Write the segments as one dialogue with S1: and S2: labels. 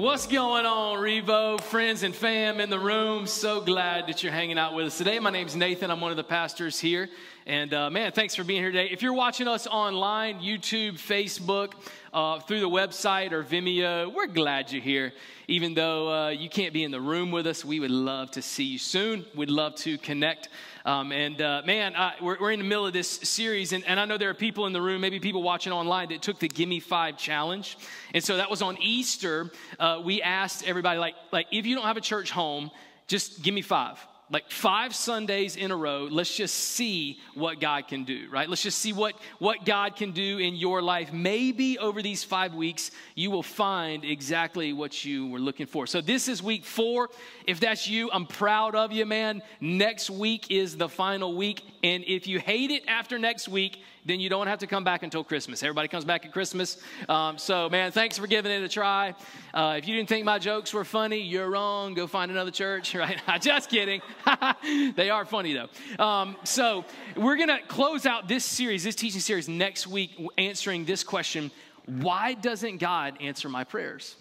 S1: What's going on, Revo, friends and fam in the room? So glad that you're hanging out with us today. My name's Nathan. I'm one of the pastors here. And uh, man, thanks for being here today. If you're watching us online, YouTube, Facebook, uh, through the website or Vimeo, we're glad you're here. Even though uh, you can't be in the room with us, we would love to see you soon. We'd love to connect. Um, and uh, man, we're, we're, in the middle of this series, and, and, I know there are people in the room, maybe people watching online, that took the Gimme Five challenge. And so that was on Easter. Uh, we asked everybody, like, like, if you don't have a church home, just give me five like five Sundays in a row, let's just see what God can do, right? Let's just see what, what God can do in your life. Maybe over these five weeks, you will find exactly what you were looking for. So, this is week four. If that's you, I'm proud of you, man. Next week is the final week. And if you hate it after next week, then you don't have to come back until Christmas. Everybody comes back at Christmas. Um, so, man, thanks for giving it a try. Uh, if you didn't think my jokes were funny, you're wrong. Go find another church, right? Just kidding. they are funny, though. Um, so, we're going to close out this series, this teaching series, next week, answering this question Why doesn't God answer my prayers?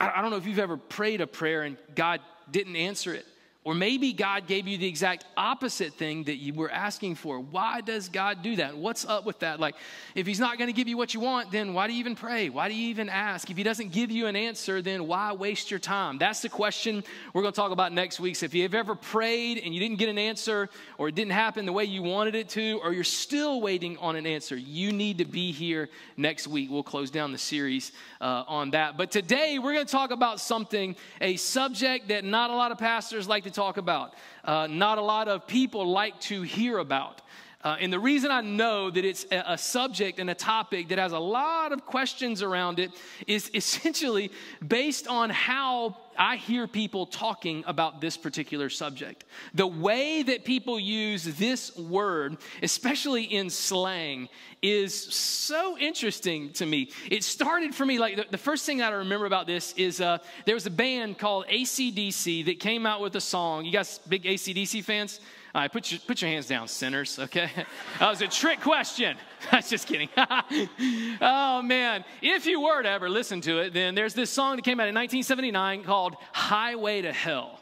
S1: I, I don't know if you've ever prayed a prayer and God didn't answer it. Or maybe God gave you the exact opposite thing that you were asking for. Why does God do that? What's up with that? Like, if He's not going to give you what you want, then why do you even pray? Why do you even ask? If He doesn't give you an answer, then why waste your time? That's the question we're going to talk about next week. So if you've ever prayed and you didn't get an answer, or it didn't happen the way you wanted it to, or you're still waiting on an answer, you need to be here next week. We'll close down the series uh, on that. But today, we're going to talk about something, a subject that not a lot of pastors like to talk about, uh, not a lot of people like to hear about. Uh, and the reason I know that it's a, a, subject and a topic that has a lot of questions around it is essentially based on how I hear people talking about this particular subject. The way that people use this word, especially in slang, is so interesting to me. It started for me, like the, the first thing that I remember about this is uh, there was a band called ACDC that came out with a song. You guys big ACDC fans? All right, put your, put your hands down, sinners, okay? that was a trick question. I was just kidding. oh, man. If you were to ever listen to it, then there's this song that came out in 1979 called Highway to Hell.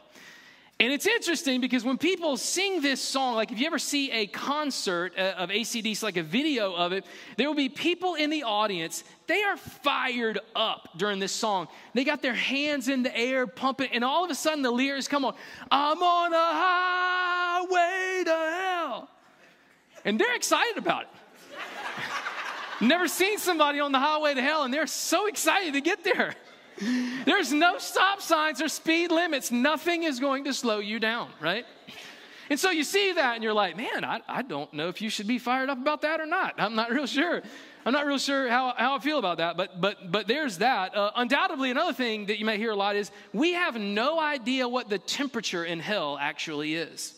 S1: And it's interesting because when people sing this song, like if you ever see a concert uh, of ACDC, like a video of it, there will be people in the audience, they are fired up during this song. They got their hands in the air, pumping, and all of a sudden the lyrics come on I'm on a highway to hell. And they're excited about it. Never seen somebody on the highway to hell, and they're so excited to get there. There's no stop signs or speed limits. Nothing is going to slow you down, right? And so you see that and you're like, man, I, I don't know if you should be fired up about that or not. I'm not real sure. I'm not real sure how, how I feel about that, but, but, but there's that. Uh, undoubtedly, another thing that you may hear a lot is we have no idea what the temperature in hell actually is.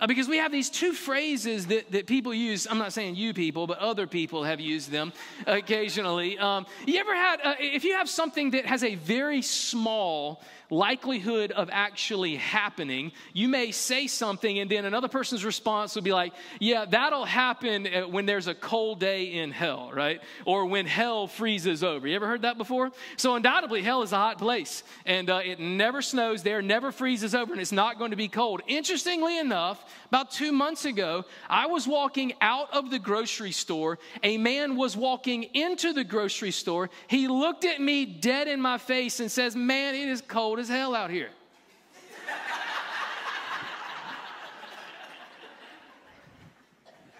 S1: Uh, because we have these two phrases that, that people use. I'm not saying you people, but other people have used them occasionally. Um, you ever had, uh, if you have something that has a very small likelihood of actually happening, you may say something and then another person's response will be like, Yeah, that'll happen uh, when there's a cold day in hell, right? Or when hell freezes over. You ever heard that before? So, undoubtedly, hell is a hot place and uh, it never snows there, never freezes over, and it's not going to be cold. Interestingly enough, about two months ago, I was walking out of the grocery store. A man was walking into the grocery store. He looked at me dead in my face and says, Man, it is cold as hell out here.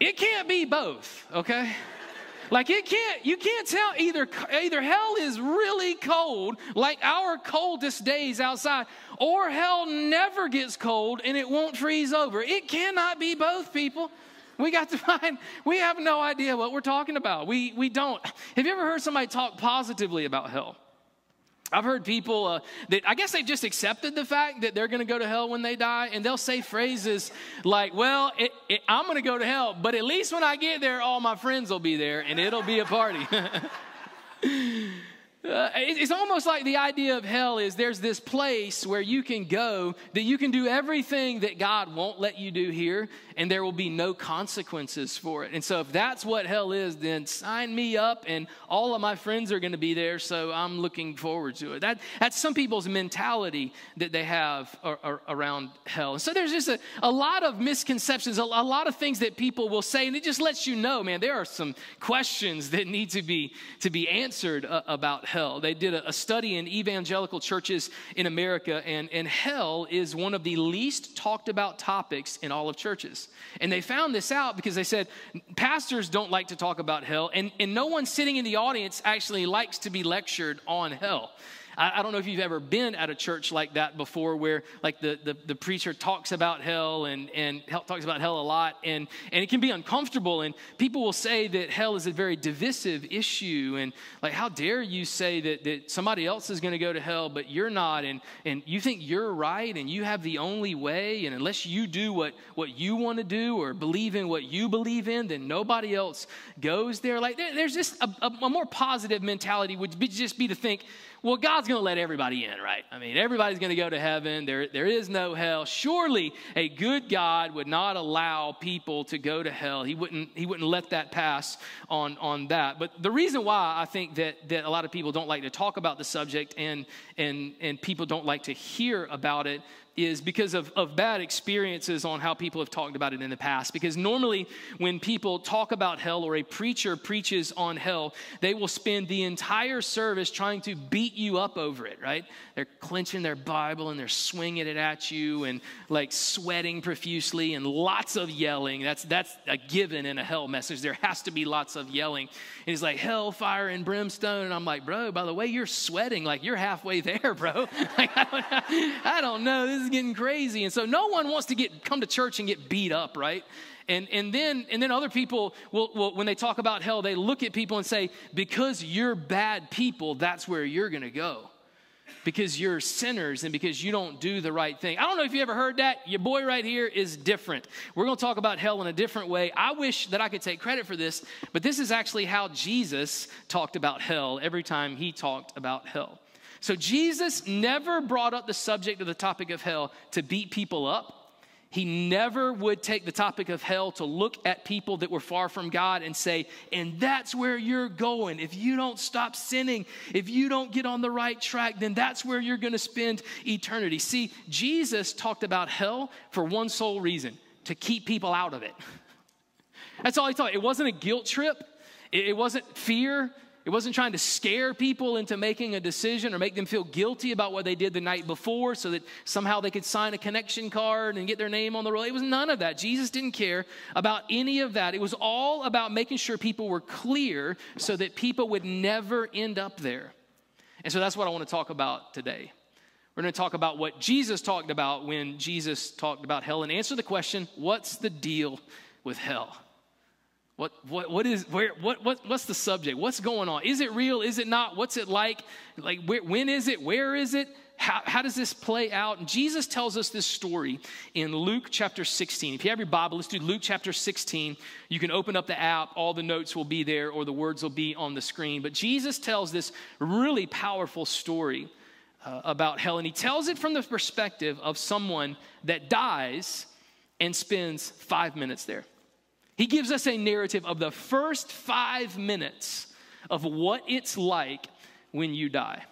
S1: it can't be both, okay? Like it can't, you can't tell either, either hell is really cold, like our coldest days outside, or hell never gets cold and it won't freeze over. It cannot be both, people. We got to find, we have no idea what we're talking about. We, we don't. Have you ever heard somebody talk positively about hell? I've heard people uh, that I guess they've just accepted the fact that they're going to go to hell when they die, and they'll say phrases like, Well, it, it, I'm going to go to hell, but at least when I get there, all my friends will be there and it'll be a party. Uh, it's almost like the idea of hell is there's this place where you can go that you can do everything that God won't let you do here, and there will be no consequences for it. And so, if that's what hell is, then sign me up, and all of my friends are going to be there, so I'm looking forward to it. That, that's some people's mentality that they have around hell. And so, there's just a, a lot of misconceptions, a, a lot of things that people will say, and it just lets you know, man, there are some questions that need to be, to be answered uh, about hell. They did a, a study in evangelical churches in America, and, and hell is one of the least talked about topics in all of churches. And they found this out because they said pastors don't like to talk about hell, and, and no one sitting in the audience actually likes to be lectured on hell. I, I, don't know if you've ever been at a church like that before where like the, the, the preacher talks about hell and, and talks about hell a lot and, and it can be uncomfortable and people will say that hell is a very divisive issue and like how dare you say that, that somebody else is going to go to hell but you're not and, and you think you're right and you have the only way and unless you do what, what you want to do or believe in what you believe in then nobody else goes there. Like there, there's just a, a, a more positive mentality would be, just be to think well, God's going to let everybody in, right? I mean, everybody's going to go to heaven. There, there is no hell. Surely a good God would not allow people to go to hell. He wouldn't, he wouldn't let that pass on, on that. But the reason why I think that, that a lot of people don't like to talk about the subject and, and, and people don't like to hear about it is because of, of bad experiences on how people have talked about it in the past. Because normally, when people talk about hell or a preacher preaches on hell, they will spend the entire service trying to beat you up over it, right? They're clenching their Bible and they're swinging it at you and like sweating profusely and lots of yelling. That's, that's a given in a hell message. There has to be lots of yelling. And he's like, hell, fire, and brimstone. And I'm like, bro, by the way, you're sweating. Like, you're halfway there, bro. like, I don't know. I don't know. This is getting crazy. And so no one wants to get come to church and get beat up, right? And, and then and then other people will, will when they talk about hell, they look at people and say, because you're bad people, that's where you're gonna go. Because you're sinners and because you don't do the right thing. I don't know if you ever heard that. Your boy right here is different. We're gonna talk about hell in a different way. I wish that I could take credit for this, but this is actually how Jesus talked about hell every time he talked about hell. So Jesus never brought up the subject of the topic of hell to beat people up. He never would take the topic of hell to look at people that were far from God and say, and that's where you're going. If you don't stop sinning, if you don't get on the right track, then that's where you're going to spend eternity. See, Jesus talked about hell for one sole reason to keep people out of it. That's all he taught. It wasn't a guilt trip, it wasn't fear, it wasn't trying to scare people into making a decision or make them feel guilty about what they did the night before so that somehow they could sign a connection card and get their name on the roll. It was none of that. Jesus didn't care about any of that. It was all about making sure people were clear so that people would never end up there. And so that's what I want to talk about today. We're going to talk about what Jesus talked about when Jesus talked about hell and answer the question what's the deal with hell? What, what, what is, where, what, what, what's the subject? What's going on? Is it real? Is it not? What's it like? Like, where, when is it? Where is it? How, how does this play out? And Jesus tells us this story in Luke chapter 16. If you have your Bible, let's do Luke chapter 16. You can open up the app, all the notes will be there, or the words will be on the screen. But Jesus tells this really powerful story uh, about hell, and he tells it from the perspective of someone that dies and spends five minutes there. He gives us a narrative of the first five minutes of what it's like when you die.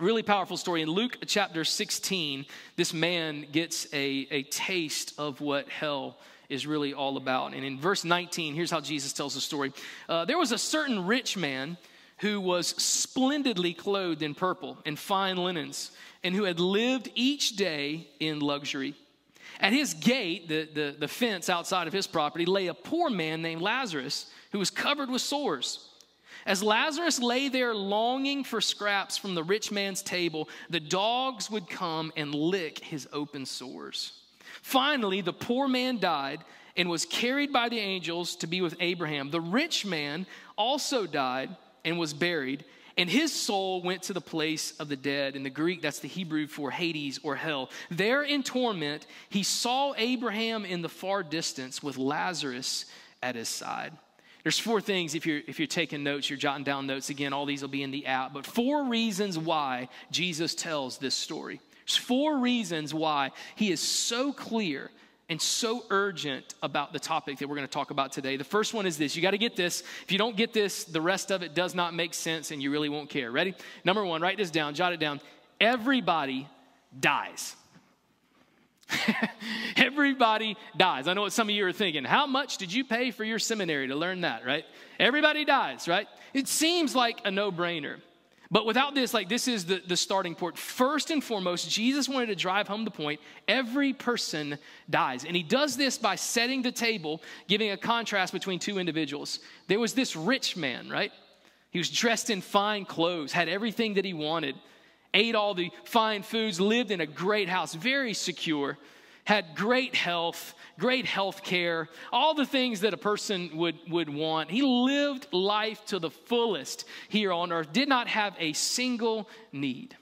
S1: Really powerful story. In Luke chapter 16, this man gets a, a taste of what hell is really all about. And in verse 19, here's how Jesus tells the story uh, There was a certain rich man who was splendidly clothed in purple and fine linens, and who had lived each day in luxury. At his gate, the, the, the fence outside of his property, lay a poor man named Lazarus who was covered with sores. As Lazarus lay there longing for scraps from the rich man's table, the dogs would come and lick his open sores. Finally, the poor man died and was carried by the angels to be with Abraham. The rich man also died and was buried, and his soul went to the place of the dead. In the Greek, that's the Hebrew for Hades or hell. There in torment, he saw Abraham in the far distance with Lazarus at his side. There's four things if you're if you're taking notes, you're jotting down notes. Again, all these will be in the app, but four reasons why Jesus tells this story. There's four reasons why he is so clear and so urgent about the topic that we're going to talk about today. The first one is this you got to get this. If you don't get this, the rest of it does not make sense and you really won't care. Ready? Number one, write this down, jot it down. Everybody dies. Everybody dies. I know what some of you are thinking. How much did you pay for your seminary to learn that, right? Everybody dies, right? It seems like a no brainer. But without this, like this is the, the starting point. First and foremost, Jesus wanted to drive home the point every person dies. And he does this by setting the table, giving a contrast between two individuals. There was this rich man, right? He was dressed in fine clothes, had everything that he wanted, ate all the fine foods, lived in a great house, very secure, had great health, great health care, all the things that a person would, would want. He lived life to the fullest here on earth, did not have a single need.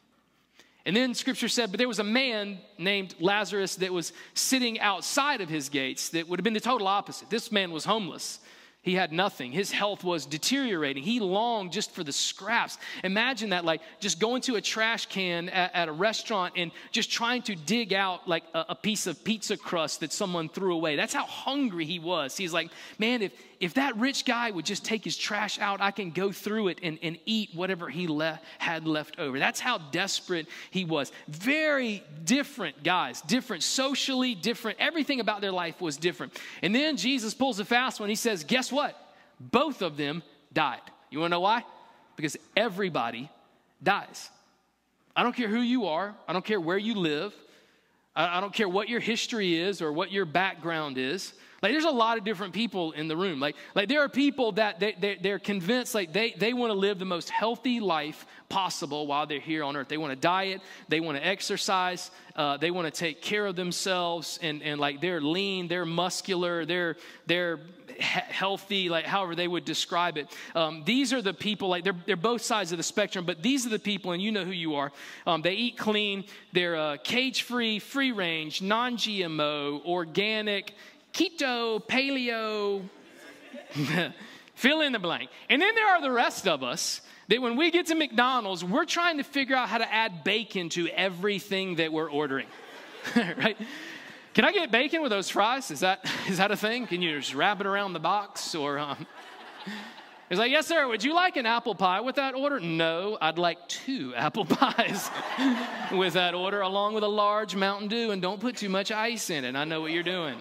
S1: And then scripture said, but there was a man named Lazarus that was sitting outside of his gates that would have been the total opposite. This man was homeless. He had nothing. His health was deteriorating. He longed just for the scraps. Imagine that, like just going to a trash can at, at a restaurant and just trying to dig out like a, a, piece of pizza crust that someone threw away. That's how hungry he was. He's like, man, if, if that rich guy would just take his trash out, I can go through it and, and eat whatever he le- had left over. That's how desperate he was. Very different guys, different socially, different. Everything about their life was different. And then Jesus pulls a fast one. He says, guess what? Both of them died. You wanna know why? Because everybody dies. I don't care who you are, I don't care where you live, I, don't care what your history is or what your background is. Like there's a lot of different people in the room. Like, like there are people that they, they, they're convinced like they, they want to live the most healthy life possible while they're here on earth. They want to diet, they want to exercise, uh, they want to take care of themselves and, and like they're lean, they're muscular, they're, they're healthy, like however they would describe it. Um, these are the people, like they're, they're both sides of the spectrum, but these are the people, and you know who you are. Um, they eat clean, they're uh, cage free, free range, non GMO, organic, keto, paleo, fill in the blank. And then there are the rest of us that when we get to McDonald's, we're trying to figure out how to add bacon to everything that we're ordering, right? Can I get bacon with those fries? Is that, is that a thing? Can you just wrap it around the box? Or, um, it's like, yes, sir, would you like an apple pie with that order? No, I'd like two apple pies with that order, along with a large Mountain Dew, and don't put too much ice in it. I know what you're doing.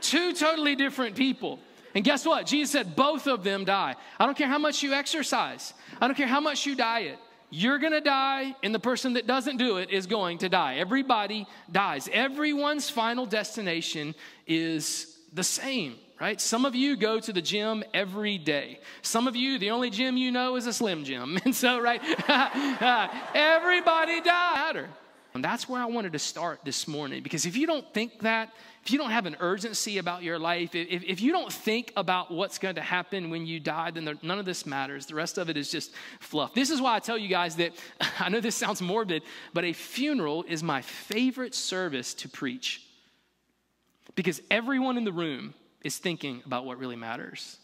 S1: Two totally different people. And guess what? Jesus said both of them die. I don't care how much you exercise, I don't care how much you diet. You're gonna die, and the person that doesn't do it is going to die. Everybody dies. Everyone's final destination is the same, right? Some of you go to the gym every day. Some of you, the only gym you know is a slim gym. And so, right, everybody dies. And that's where I wanted to start this morning because if you don't think that, if you don't have an urgency about your life, if, if you don't think about what's going to happen when you die, then there, none of this matters. The rest of it is just fluff. This is why I tell you guys that I know this sounds morbid, but a funeral is my favorite service to preach because everyone in the room is thinking about what really matters.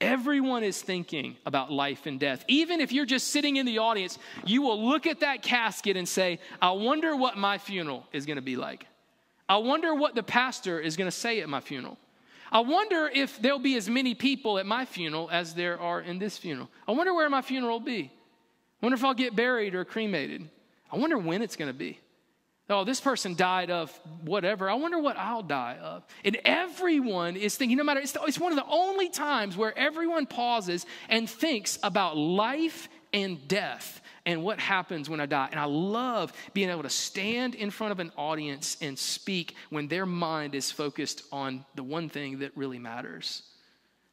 S1: Everyone is thinking about life and death. Even if you're just sitting in the audience, you will look at that casket and say, I wonder what my funeral is going to be like. I wonder what the pastor is going to say at my funeral. I wonder if there'll be as many people at my funeral as there are in this funeral. I wonder where my funeral will be. I wonder if I'll get buried or cremated. I wonder when it's going to be. Oh, this person died of whatever. I wonder what I'll die of. And everyone is thinking, no matter, it's, the, it's one of the only times where everyone pauses and thinks about life and death and what happens when I die. And I love being able to stand in front of an audience and speak when their mind is focused on the one thing that really matters.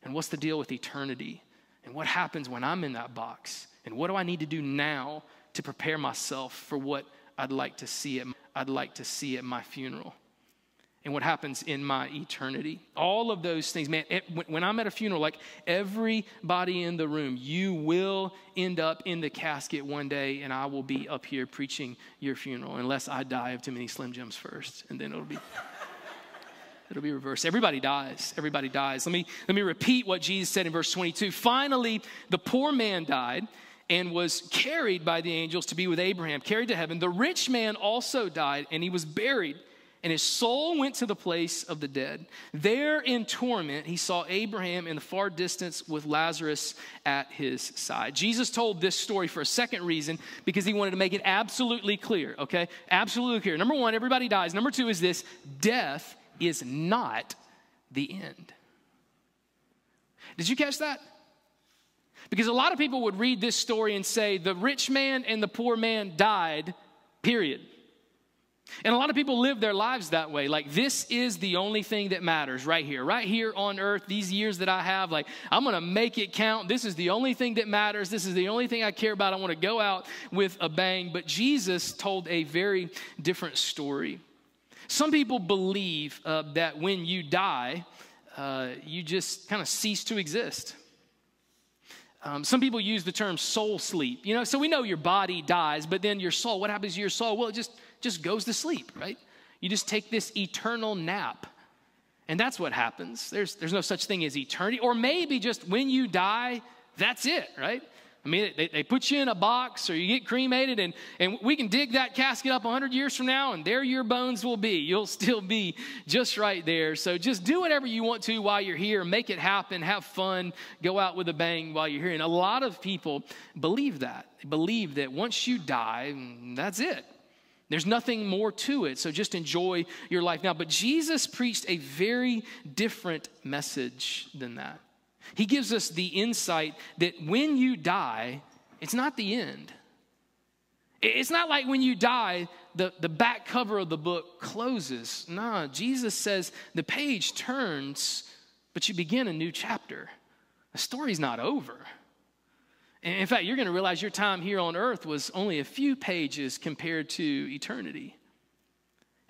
S1: And what's the deal with eternity? And what happens when I'm in that box? And what do I need to do now to prepare myself for what I'd like to see at, I'd like to see at my funeral? and what happens in my eternity. All of those things, man, it, when I'm at a funeral, like everybody in the room, you will end up in the casket one day, and I will be up here preaching your funeral, unless I die of too many Slim Jims first, and then it'll be. It'll be reversed. Everybody dies. Everybody dies. Let me, let me repeat what Jesus said in verse 22. Finally, the poor man died and was carried by the angels to be with Abraham, carried to heaven. The rich man also died, and he was buried and his soul went to the place of the dead. There in torment, he saw Abraham in the far distance with Lazarus at his side. Jesus told this story for a second reason because he wanted to make it absolutely clear, okay? Absolutely clear. Number one, everybody dies. Number two is this death is not the end. Did you catch that? Because a lot of people would read this story and say the rich man and the poor man died, period. And a lot of people live their lives that way. Like, this is the only thing that matters right here, right here on earth, these years that I have. Like, I'm going to make it count. This is the only thing that matters. This is the only thing I care about. I want to go out with a bang. But Jesus told a very different story. Some people believe uh, that when you die, uh, you just kind of cease to exist. Um, some people use the term soul sleep. You know, so we know your body dies, but then your soul, what happens to your soul? Well, it just just goes to sleep, right? You just take this eternal nap. And that's what happens. There's, there's no such thing as eternity. Or maybe just when you die, that's it, right? I mean, they, they put you in a box or you get cremated, and, and we can dig that casket up 100 years from now, and there your bones will be. You'll still be just right there. So just do whatever you want to while you're here. Make it happen. Have fun. Go out with a bang while you're here. And a lot of people believe that. They believe that once you die, that's it. There's nothing more to it, so just enjoy your life now. But Jesus preached a very different message than that. He gives us the insight that when you die, it's not the end. It's not like when you die, the, the back cover of the book closes. No, Jesus says the page turns, but you begin a new chapter. The story's not over. In fact, you're going to realize your time here on earth was only a few pages compared to eternity.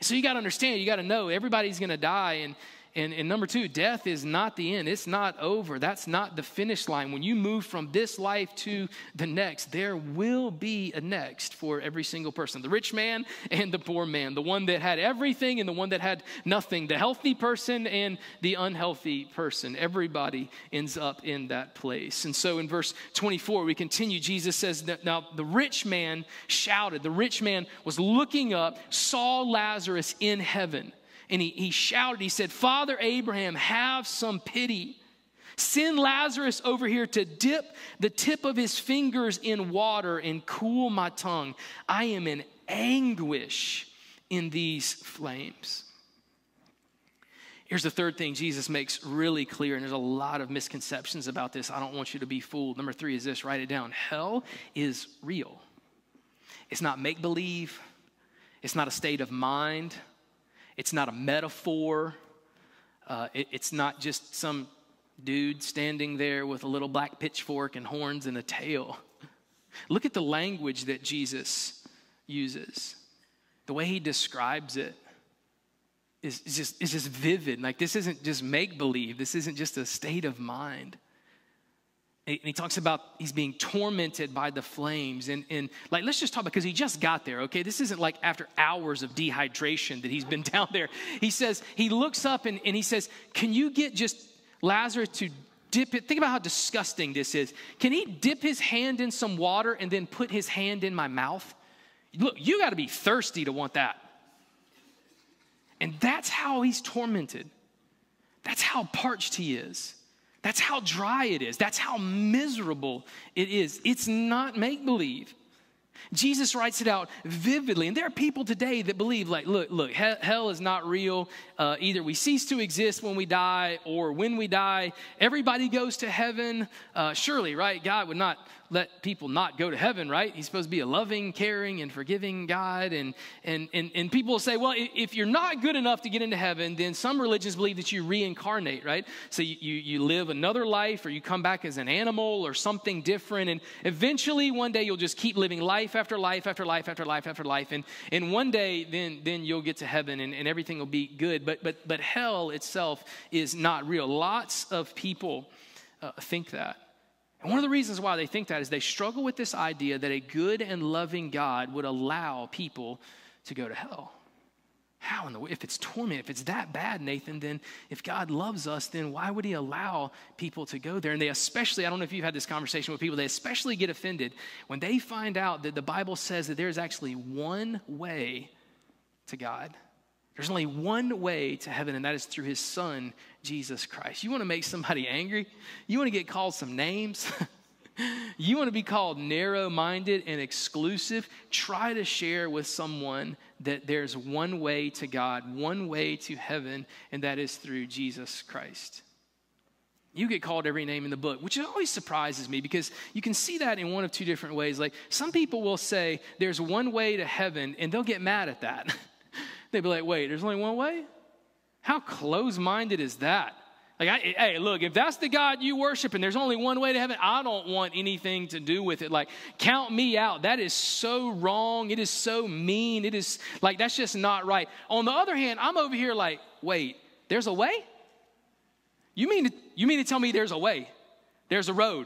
S1: So you got to understand, you got to know everybody's going to die, and, and, and number two, death is not the end. It's not over. That's not the finish line. When you move from this life to the next, there will be a next for every single person the rich man and the poor man, the one that had everything and the one that had nothing, the healthy person and the unhealthy person. Everybody ends up in that place. And so in verse 24, we continue. Jesus says, Now the rich man shouted, the rich man was looking up, saw Lazarus in heaven and he, he shouted, he said, Father Abraham, have some pity. Send Lazarus over here to dip the tip of his fingers in water and cool my tongue. I am in anguish in these flames. Here's the third thing Jesus makes really clear, and there's a lot of misconceptions about this. I don't want you to be fooled. Number three is this write it down. Hell is real, it's not make believe, it's not a state of mind, it's not a metaphor. Uh, it, it's not just some dude standing there with a little black pitchfork and horns and a tail. Look at the language that Jesus uses. The way he describes it is, is, just, is just vivid. Like, this isn't just make believe, this isn't just a state of mind. And he talks about he's being tormented by the flames. And, and like, let's just talk about, because he just got there, okay? This isn't like after hours of dehydration that he's been down there. He says, he looks up and, and he says, Can you get just Lazarus to dip it? Think about how disgusting this is. Can he dip his hand in some water and then put his hand in my mouth? Look, you got to be thirsty to want that. And that's how he's tormented. That's how parched he is. That's how dry it is. That's how miserable it is. It's not make believe. Jesus writes it out vividly. And there are people today that believe, like, look, look, hell is not real. Uh, either we cease to exist when we die, or when we die, everybody goes to heaven. Uh, surely, right? God would not let people not go to heaven, right? He's supposed to be a loving, caring, and forgiving God. And, and, and, and people say, well, if you're not good enough to get into heaven, then some religions believe that you reincarnate, right? So you, you, you live another life or you come back as an animal or something different. And eventually, one day, you'll just keep living life after life after life after life after life. And, and one day, then, then you'll get to heaven and, and everything will be good. But, but, but hell itself is not real. Lots of people uh, think that. And one of the reasons why they think that is they struggle with this idea that a good and loving God would allow people to go to hell. How in the if it's torment, if it's that bad, Nathan, then if God loves us, then why would He allow people to go there? And they especially, I don't know if you've had this conversation with people, they especially get offended when they find out that the Bible says that there's actually one way to God. There's only one way to heaven, and that is through his son, Jesus Christ. You want to make somebody angry? You want to get called some names? you want to be called narrow minded and exclusive? Try to share with someone that there's one way to God, one way to heaven, and that is through Jesus Christ. You get called every name in the book, which always surprises me because you can see that in one of two different ways. Like some people will say there's one way to heaven, and they'll get mad at that. They'd be like, wait, there's only one way? How close minded is that? Like, I, hey, look, if that's the God you worship and there's only one way to heaven, I don't want anything to do with it. Like, count me out. That is so wrong. It is so mean. It is like, that's just not right. On the other hand, I'm over here like, wait, there's a way? You mean to, you mean to tell me there's a way? There's a road,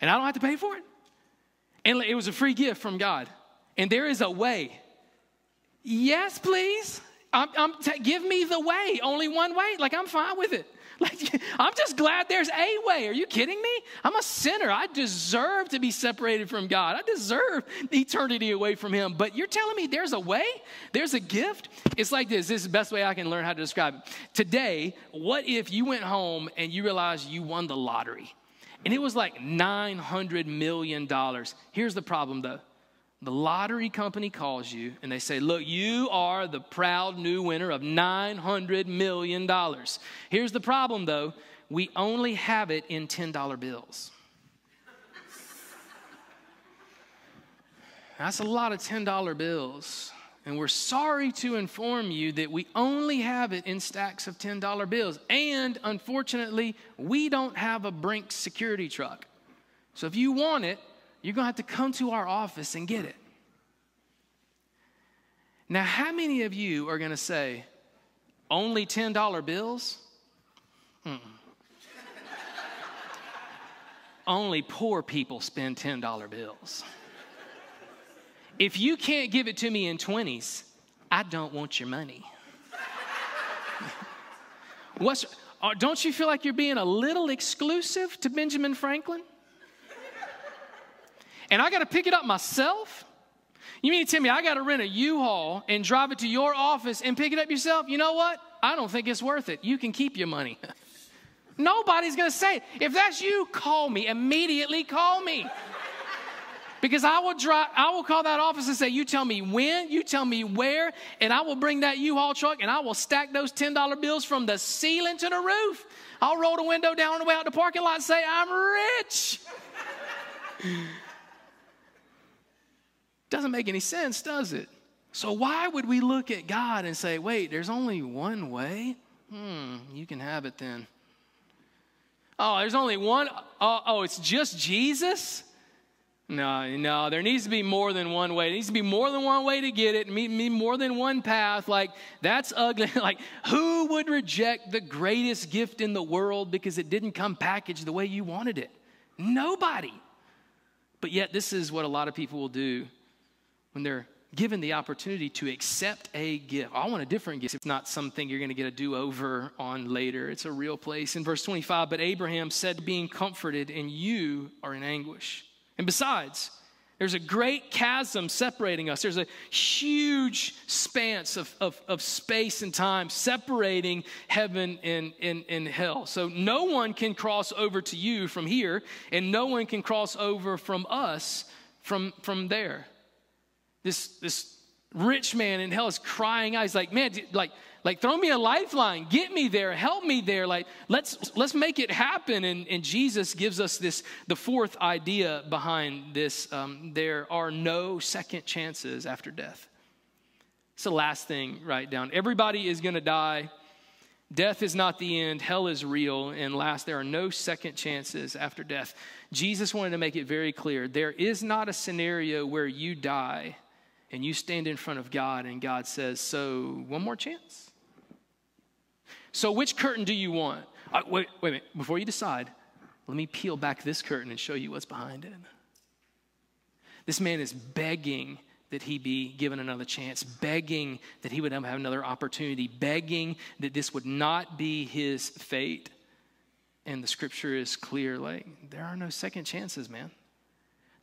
S1: and I don't have to pay for it? And it was a free gift from God. And there is a way. Yes, please. I'm, I'm t- give me the way. Only one way. Like, I'm fine with it. Like, I'm just glad there's a way. Are you kidding me? I'm a sinner. I deserve to be separated from God. I deserve eternity away from Him. But you're telling me there's a way? There's a gift? It's like this. This is the best way I can learn how to describe it. Today, what if you went home and you realized you won the lottery? And it was like $900 million. Here's the problem, though the lottery company calls you and they say, Look, you are the proud new winner of $900 million. Here's the problem though we only have it in $10 bills. That's a lot of $10 bills. And we're sorry to inform you that we only have it in stacks of $10 bills. And unfortunately, we don't have a Brink security truck. So if you want it, you're going to have to come to our office and get it. Now, how many of you are going to say, only $10 bills? Mm-mm. only poor people spend $10 bills. If you can't give it to me in 20s, I don't want your money. What's, uh, don't you feel like you're being a little exclusive to Benjamin Franklin? And I got to pick it up myself? You mean to tell me I got to rent a U-Haul and drive it to your office and pick it up yourself? You know what? I don't think it's worth it. You can keep your money. Nobody's going to say it. If that's you, call me. Immediately call me. Because I will drive, I will call that office and say, You tell me when, you tell me where, and I will bring that U-Haul truck and I will stack those $10 bills from the ceiling to the roof. I'll roll the window down on the way out the parking lot and say, I'm rich. Doesn't make any sense, does it? So, why would we look at God and say, wait, there's only one way? Hmm, you can have it then. Oh, there's only one. Oh, oh it's just Jesus? No, no, there needs to be more than one way. There needs to be more than one way to get it, me more than one path. Like, that's ugly. like, who would reject the greatest gift in the world because it didn't come packaged the way you wanted it? Nobody. But yet, this is what a lot of people will do when they're given the opportunity to accept a gift. I want a different gift. It's not something you're going to get a do over on later. It's a real place. In verse 25, but Abraham said, being comforted, and you are in anguish. And besides, there's a great chasm separating us. There's a huge span of, of, of, space and time separating heaven and, and, and hell. So no one can cross over to you from here, and no one can cross over from us from, from there. This, this rich man in hell is crying out. He's like, man, like, like throw me a lifeline, get me there, help me there. Like, let's let's make it happen. And, and Jesus gives us this the fourth idea behind this. Um, there are no second chances after death. It's the last thing, write down. Everybody is gonna die. Death is not the end, hell is real. And last, there are no second chances after death. Jesus wanted to make it very clear there is not a scenario where you die and you stand in front of God and God says, So, one more chance? So, which curtain do you want? Uh, wait, wait a minute. Before you decide, let me peel back this curtain and show you what's behind it. This man is begging that he be given another chance, begging that he would have another opportunity, begging that this would not be his fate. And the scripture is clear like, there are no second chances, man.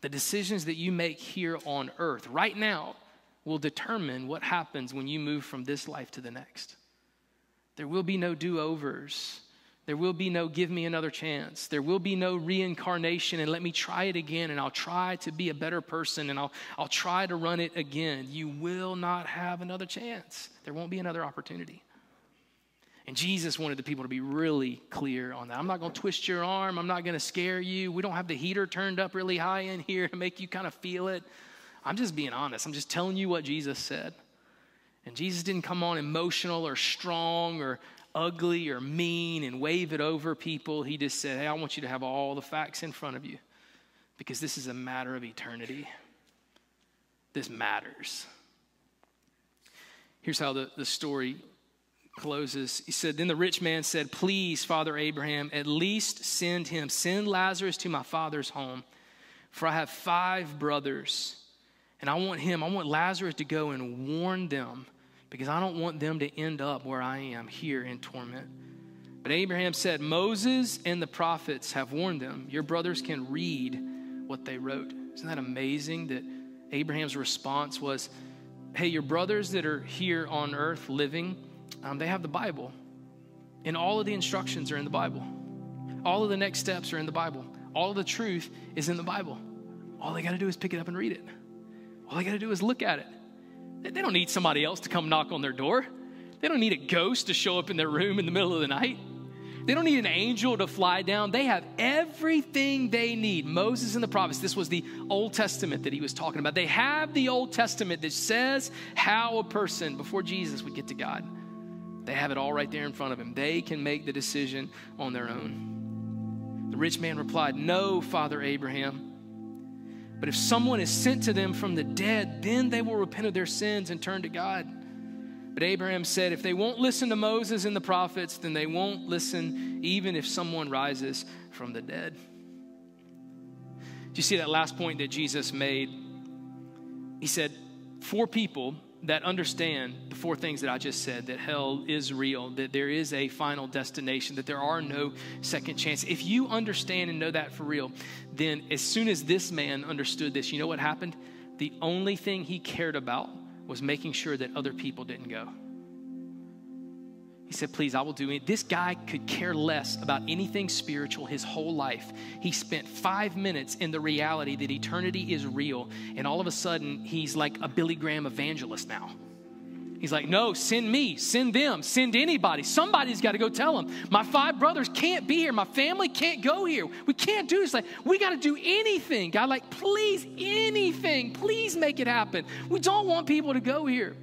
S1: The decisions that you make here on earth right now will determine what happens when you move from this life to the next. There will be no do overs. There will be no give me another chance. There will be no reincarnation and let me try it again and I'll try to be a better person and I'll, I'll try to run it again. You will not have another chance. There won't be another opportunity. And Jesus wanted the people to be really clear on that. I'm not going to twist your arm. I'm not going to scare you. We don't have the heater turned up really high in here to make you kind of feel it. I'm just being honest. I'm just telling you what Jesus said. And Jesus didn't come on emotional or strong or ugly or mean and wave it over people. He just said, Hey, I want you to have all the facts in front of you because this is a matter of eternity. This matters. Here's how the, the story closes. He said, Then the rich man said, Please, Father Abraham, at least send him, send Lazarus to my father's home, for I have five brothers. And I want him, I want Lazarus to go and warn them because I don't want them to end up where I am here in torment. But Abraham said, Moses and the prophets have warned them. Your brothers can read what they wrote. Isn't that amazing that Abraham's response was, Hey, your brothers that are here on earth living, um, they have the Bible. And all of the instructions are in the Bible. All of the next steps are in the Bible. All of the truth is in the Bible. All they got to do is pick it up and read it. All they got to do is look at it. They don't need somebody else to come knock on their door. They don't need a ghost to show up in their room in the middle of the night. They don't need an angel to fly down. They have everything they need. Moses and the prophets, this was the Old Testament that he was talking about. They have the Old Testament that says how a person before Jesus would get to God. They have it all right there in front of him. They can make the decision on their own. The rich man replied, No, Father Abraham. But if someone is sent to them from the dead, then they will repent of their sins and turn to God. But Abraham said, If they won't listen to Moses and the prophets, then they won't listen even if someone rises from the dead. Do you see that last point that Jesus made? He said, Four people that understand the four things that I just said that hell is real, that there is a final destination, that there are no second chance. If you understand and know that for real, then as soon as this man understood this, you know what happened? The only thing he cared about was making sure that other people didn't go. He said, Please, I will do it. This guy could care less about anything spiritual his whole life. He spent five minutes in the reality that eternity is real, and all of a sudden, he's like a Billy Graham evangelist now. He's like, No, send me, send them, send anybody. Somebody's got to go tell them. My five brothers can't be here. My family can't go here. We can't do this. Like, we got to do anything. God, like, please, anything. Please make it happen. We don't want people to go here.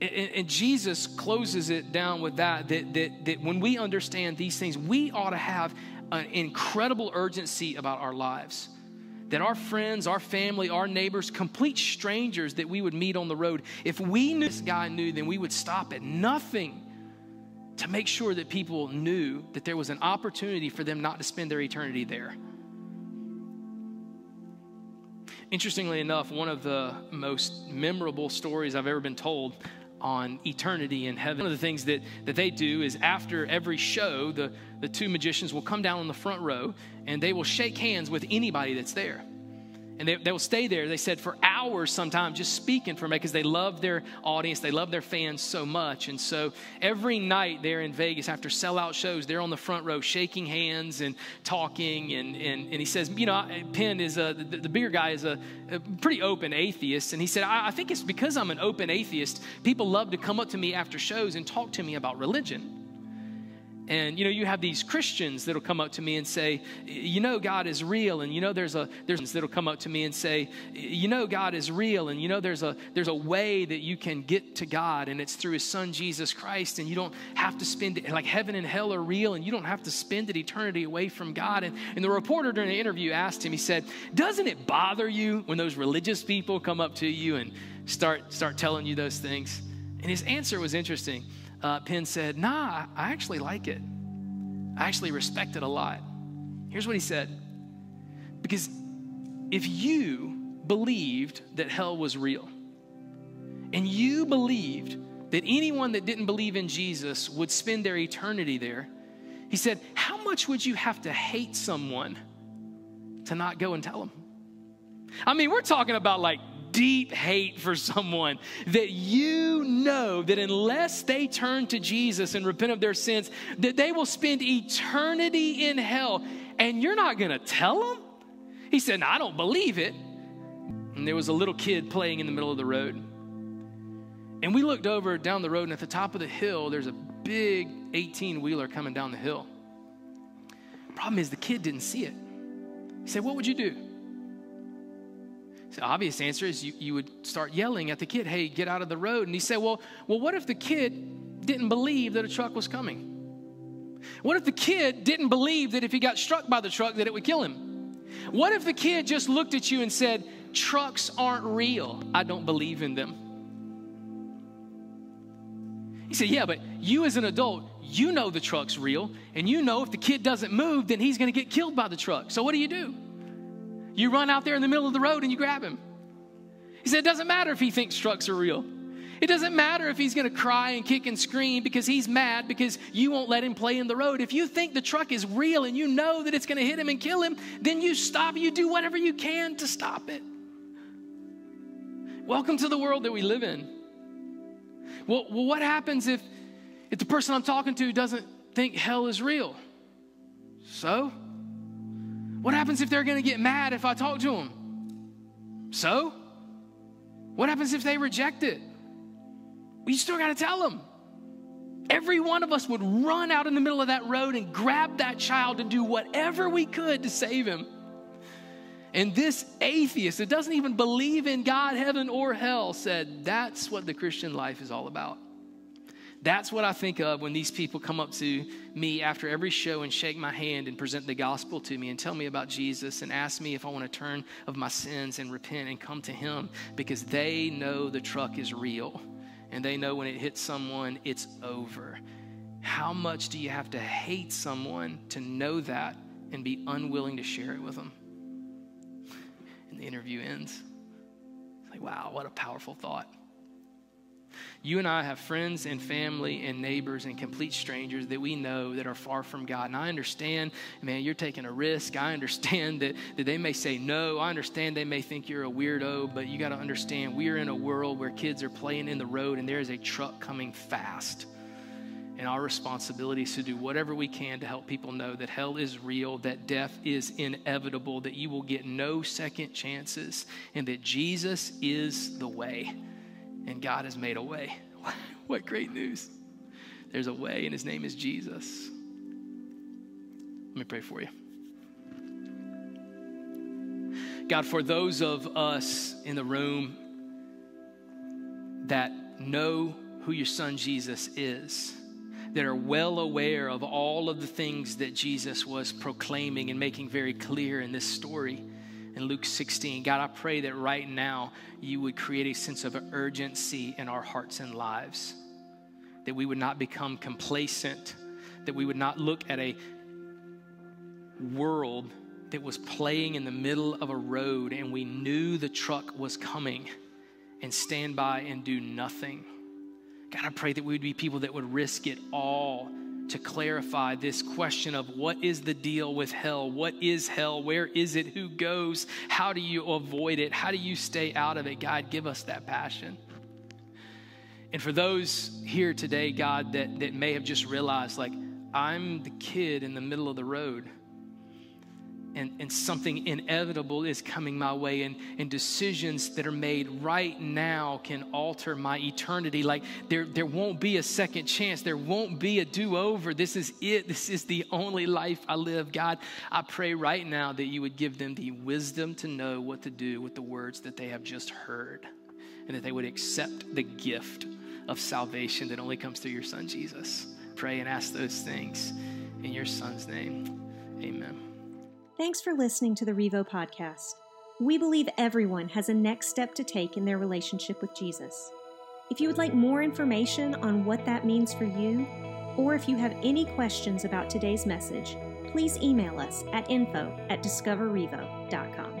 S1: And, Jesus closes it down with that, that, that, that when we understand these things, we ought to have an incredible urgency about our lives. That our friends, our family, our neighbors, complete strangers that we would meet on the road, if we knew this guy knew, then we would stop at nothing to make sure that people knew that there was an opportunity for them not to spend their eternity there. Interestingly enough, one of the most memorable stories I've ever been told on eternity in heaven. One of the things that, that they do is after every show, the, the two magicians will come down on the front row and they will shake hands with anybody that's there. And they, they will stay there, they said, for hours sometimes just speaking for me because they love their audience, they love their fans so much. And so every night there in Vegas after sellout shows, they're on the front row shaking hands and talking. And, and, and he says, You know, Penn is a, the, the bigger guy is a, a, pretty open atheist. And he said, I, I think it's because I'm an open atheist, people love to come up to me after shows and talk to me about religion. And you know, you have these Christians that'll come up to me and say, "You know, God is real." And you know, there's a there's that'll come up to me and say, "You know, God is real." And you know, there's a there's a way that you can get to God, and it's through His Son Jesus Christ. And you don't have to spend it like heaven and hell are real, and you don't have to spend an eternity away from God. And, and the reporter during the interview asked him, he said, "Doesn't it bother you when those religious people come up to you and start start telling you those things?" And his answer was interesting uh, Penn said, Nah, I actually like it. I actually respect it a lot. Here's what he said Because if you believed that hell was real, and you believed that anyone that didn't believe in Jesus would spend their eternity there, he said, How much would you have to hate someone to not go and tell them? I mean, we're talking about like deep hate for someone that you know that unless they turn to Jesus and repent of their sins, that they will spend eternity in hell, and you're not going to tell them? He said, no, I don't believe it. And there was a little kid playing in the middle of the road. And we looked over down the road, and at the top of the hill, there's a big 18 wheeler coming down the hill. Problem is, the kid didn't see it. He said, What would you do? The obvious answer is you, you would start yelling at the kid, hey, get out of the road. And he said, well, well, what if the kid didn't believe that a truck was coming? What if the kid didn't believe that if he got struck by the truck that it would kill him? What if the kid just looked at you and said, trucks aren't real. I don't believe in them. He said, yeah, but you as an adult, you know the truck's real, and you know if the kid doesn't move, then he's going to get killed by the truck. So what do you do? You run out there in the middle of the road and you grab him. He said, It doesn't matter if he thinks trucks are real. It doesn't matter if he's going to cry and kick and scream because he's mad because you won't let him play in the road. If you think the truck is real and you know that it's going to hit him and kill him, then you stop. You do whatever you can to stop it. Welcome to the world that we live in. Well, what happens if, if the person I'm talking to doesn't think hell is real? So? What happens if they're going to get mad if I talk to them? So? What happens if they reject it? Well, you still got to tell them. Every one of us would run out in the middle of that road and grab that child and do whatever we could to save him. And this atheist that doesn't even believe in God, heaven, or hell said, That's what the Christian life is all about. That's what I think of when these people come up to me after every show and shake my hand and present the gospel to me and tell me about Jesus and ask me if I want to turn of my sins and repent and come to Him because they know the truck is real and they know when it hits someone, it's over. How much do you have to hate someone to know that and be unwilling to share it with them? And the interview ends. It's like, wow, what a powerful thought. You and I have friends and family and neighbors and complete strangers that we know that are far from God. And I understand, man, you're taking a risk. I understand that, that they may say no. I understand they may think you're a weirdo, but you got to understand we are in a world where kids are playing in the road and there is a truck coming fast. And our responsibility is to do whatever we can to help people know that hell is real, that death is inevitable, that you will get no second chances, and that Jesus is the way and God has made a way. what great news! There's a way, and his name is Jesus. Let me pray for you. God, for those of us in the room that know who your son Jesus is, that are well aware of all of the things that Jesus was proclaiming and making very clear in this story in Luke 16. God, I pray that right now you would create a sense of urgency in our hearts and lives, that we would not become complacent, that we would not look at a world that was playing in the middle of a road and we knew the truck was coming and stand by and do nothing. God, I pray that we would be people that would risk it all to clarify this question of what is the deal with hell? What is hell? Where is it? Who goes? How do you avoid it? How do you stay out of it? God, give us that passion. And for those here today, God, that, that may have just realized, like, I'm the kid in the middle of the road and, and something inevitable is coming my way, and, and decisions that are made right now can alter my eternity. Like there, there won't be a second chance, there won't be a do over. This is it. This is the only life I live. God, I pray right now that you would give them the wisdom to know what to do with the words that they have just heard, and that they would accept the gift of salvation that only comes through your Son, Jesus. Pray and ask those things in your Son's name. Amen.
S2: Thanks for listening to the Revo podcast. We believe everyone has a next step to take in their relationship with Jesus. If you would like more information on what that means for you, or if you have any questions about today's message, please email us at info at discoverrevo.com.